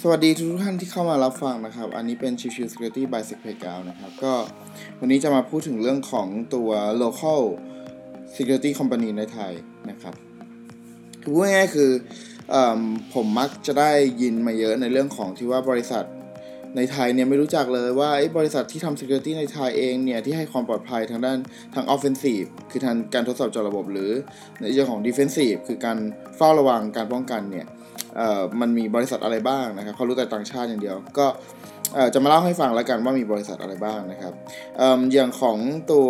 สวัสดีทุกท่านที่เข้ามารับฟังนะครับ อันนี้เป็นชิวชิว Security by s e c p a y g o นะครับ ก็วันนี้จะมาพูดถึงเรื่องของตัว local security company ในไทยนะครับคือพูดง่ายๆคืออผมมักจะได้ยินมาเยอะในเรื่องของที่ว่าบริษัทในไทยเนี่ยไม่รู้จักเลยว่าบริษัทที่ทำ security ในไทยเองเนี่ย ที่ให้ความปลอดภัยทางด้านทาง offensive คือทางการทดสอบจอระบบหรือในเรื่องของ defensive คือการเฝ้าระวังการป้องกันเนี่ย มันมีบริษัทอะไรบ้างนะครับเขารู้แต่ต่างชาติอย่างเดียว ก็จะมาเล่าให้ฟังแล้วกันว่ามีบริษัทอะไรบ้างนะครับอย่างของตัว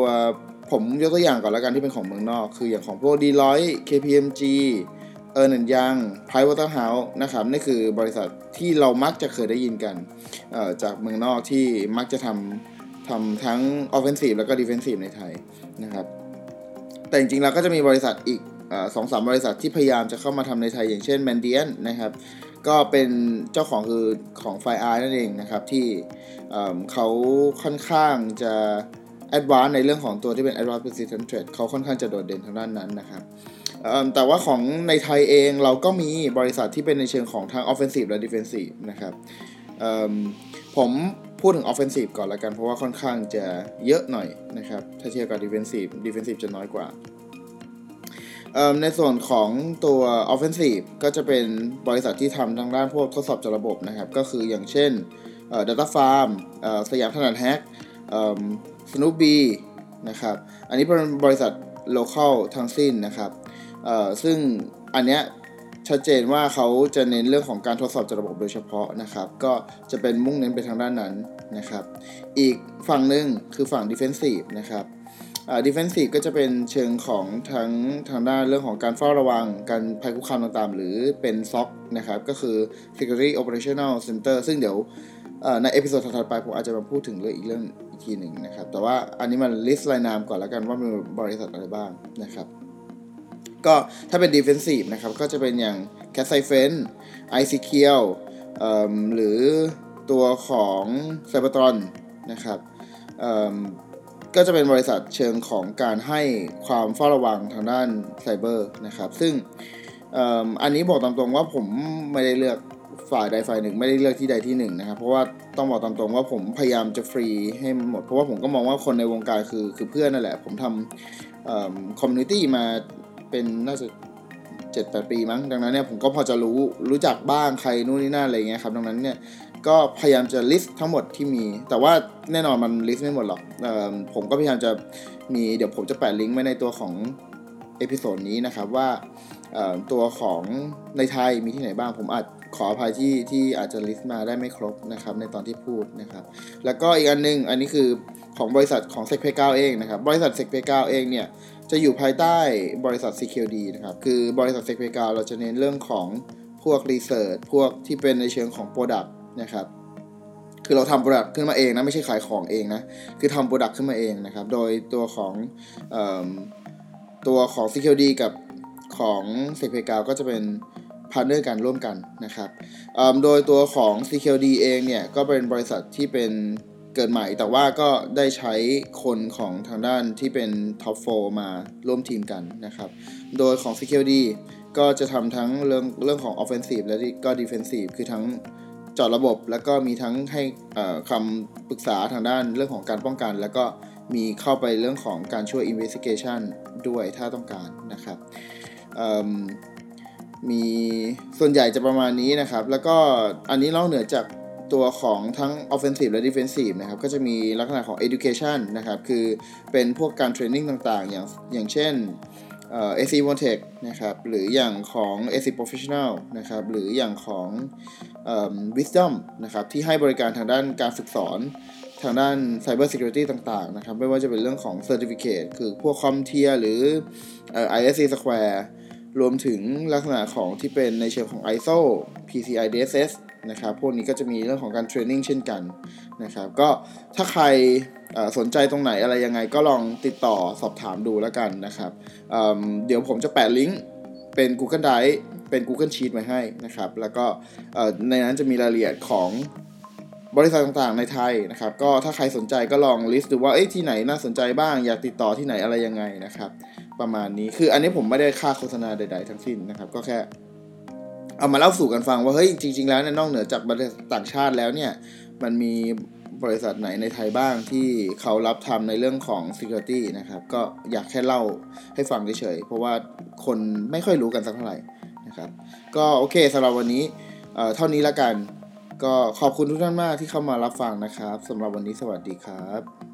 ผมยกตัวอย่างก่อนแล้วกันที่เป็นของเมืองนอก คืออย่างของพวก d e l o i t t KPMG เออร์นันยังไพร v a t e r h o u s e นะครับนี่คือบริษัทที่เรามักจะเคยได้ยินกันจากเมืองนอกที่มักจะทำทำทั้ง offensive แล้วก็ defensive ในไทยนะครับแต่จริงๆแล้วก็จะมีบริษัทอีก สองสามบริษัทที่พยายามจะเข้ามาทำในไทย อย่างเช่นแมนเดียนนะครับ ก็เป็นเจ้าของคือของไฟไอนั่นเองนะครับที่เขาค่อนข้างจะแอดวานในเรื่องของตัวที่เป็น Advanced Precision Trade เขาค่อนข้างจะโดดเด่นทางด้านนั้นนะครับแต่ว่าของในไทยเองเราก็มีบริษัทที่เป็นในเชิงของทั้ง Offensive และ Defensive นะครับผมพูดถึง Offensive ก่อนละกัน เพราะว่าค่อนข้างจะเยอะหน่อยนะครับ ถ้าเทียบกับ Defensive Defensive จะน้อยกว่า ในส่วนของตัว Offensive ก็จะเป็นบริษัทที่ทำทางด้านพวกทดสอบจระบบนะครับ ก็คืออย่างเช่น Data Farm สยามถนัดแฮกสนุบีนะครับ อันนี้เป็นบริษัท local ทั้งสิ้นนะครับ ซึ่งอันเนี้ยชัดเจนว่าเขาจะเน้นเรื่องของการทดสอบเจาะระบบโดยเฉพาะนะครับ ก็จะเป็นมุ่งเน้นไปทางด้านนั้นนะครับ อีกฝั่งหนึ่งคือฝั่ง defensive นะครับ defensive ก็จะเป็นเชิงของทั้งทางด้านเรื่องของการเฝ้าระวัง การภัยคุกคามต่างๆ หรือเป็น SOC นะครับ ก็คือ Security Operational Center ซึ่งเดี๋ยวใน episode ถัดไปผมอาจจะมาพูดถึงเรื่องอีกเรื่องอีกทีหนึ่งนะครับ แต่ว่าอันนี้มัน list รายนามก่อนแล้วกันว่ามีบริษัทอะไรบ้างนะครับ ก็ถ้าเป็น Defensive นะครับ ก็จะเป็นอย่าง c a t s i f e n ICQ หรือตัวของ Cybertron นะครับ ก็จะเป็นบริษัทเชิงของการให้ความเฝ้าระวังทางด้านไซเบอร์นะครับ ซึ่งอันนี้บอกตามตรงว่าผมไม่ได้เลือกฝ่ายใดฝ่ายหนึ่งไม่ได้เลือกที่ใดที่หนึ่งนะครับ เพราะว่าต้องบอกตามตรงว่าผมพยายามจะฟรีให้หมด เพราะว่าผมก็มองว่าคนในวงการคือคือเพื่อนนั่นแหละ ผมทำ community มาเป็นน่าจะเจ็ดแปดปีมั้ง ดังนั้นเนี่ยผมก็พอจะรู้รู้จักบ้างใครนู่นนี่นั่นอะไรเงี้ยครับ ดังนั้นเนี่ย ก็พยายามจะ list ทั้งหมดที่มี แต่ว่าแน่นอนมัน list ไม่หมดหรอกออผมก็พยายามจะมีเดี๋ยวผมจะแปะลิงก์ไว้ในตัวของ episode นี้นะครับว่าตัวของในไทยมีที่ไหนบ้างผมอาจขออภัยที่ที่อาจจะ list มาได้ไม่ครบนะครับในตอนที่พูดนะครับแล้วก็อีกอันนึงอันนี้คือของบริษัทของ SECPlayground เองนะครับบริษัท SECPlayground เองเนี่ยจะอยู่ภายใต้บริษัท CQD นะครับคือบริษัท SECPlayground เราจะเน้นเรื่องของพวก research พวกที่เป็นในเชิงของ Product นะครับ คือเราทำ product ขึ้นมาเองนะไม่ใช่ขายของเองนะ คือทำ product ขึ้นมาเองนะครับ โดยตัวของอตัวของ CQD กับของ SECPlayground ก็จะเป็น partner กันร่วมกันนะครับ โดยตัวของ CQD เองเนี่ย ก็เป็นบริษัทที่เป็นเกิดใหม่แต่ว่าก็ได้ใช้คนของทางด้านที่เป็นท็อป4มาร่วมทีมกันนะครับ โดยของ CQD ก็จะทำทั้งเรื่องเรื่องของ offensive และก็ defensive คือทั้ง จอดระบบ แล้วก็มีทั้งให้คำปรึกษาทางด้านเรื่องของการป้องกัน แล้วก็มีเข้าไปเรื่องของการช่วย investigation ด้วยถ้าต้องการนะครับมีส่วนใหญ่จะประมาณนี้นะครับ แล้วก็อันนี้นอกเหนือจากตัวของทั้ง offensive และ defensive นะครับ ก็จะมีลักษณะของ education นะครับ คือเป็นพวกการเทรนนิ่งต่างๆ อย่างอย่างเช่น เอ่อ AC o n t e c นะครับหรืออย่างของ AC Professional นะครับหรืออย่างของเอ่อ Wisdom นะครับที่ให้บริการทางด้านการฝึกสอนทางด้าน Cyber Security ต่างๆนะครับไม่ว่าจะเป็นเรื่องของ Certificate คือพวก CompTIA หรือเอ่อ ISC Square รวมถึงลักษณะของที่เป็นในเชิงของ ISO PCI DSS นะครับพวกนี้ก็จะมีเรื่องของการเทรนนิ่งเช่นกันนะครับก็ถ้าใคร สนใจตรงไหนอะไรยังไงก็ลองติดต่อสอบถามดูแล้วกันนะครับเเดี๋ยวผมจะแปะลิงก์เป็น Google Drive เป็น Google Sheet ไว้ให้นะครับ แล้วก็ในนั้นจะมีรายละเอียดของบริษัทต่างๆในไทยนะครับ ก็ถ้าใครสนใจก็ลองลิสต์ดูว่าเอ้ที่ไหนน่าสนใจบ้างอยากติดต่อที่ไหนอะไรยังไงนะครับ ประมาณนี้คืออันนี้ผมไม่ได้ค่าโฆษณาใด ๆ ทั้งสิ้นนะครับ ก็แค่เอามาเล่าสู่กันฟังว่าเฮ้ยจริง ๆ แล้วเนี่ยนอกเหนือจากบริษัทต่างชาติแล้วเนี่ยมันมี บริษัทไหนในไทยบ้างที่เขารับทำในเรื่องของ Security นะครับ ก็อยากแค่เล่าให้ฟังเฉยๆ เพราะว่าคนไม่ค่อยรู้กันสักเท่าไหร่นะครับ ก็โอเคสำหรับวันนี้เท่านี้ละกัน ก็ขอบคุณทุกท่านมากที่เข้ามารับฟังนะครับสำหรับวันนี้สวัสดีครับ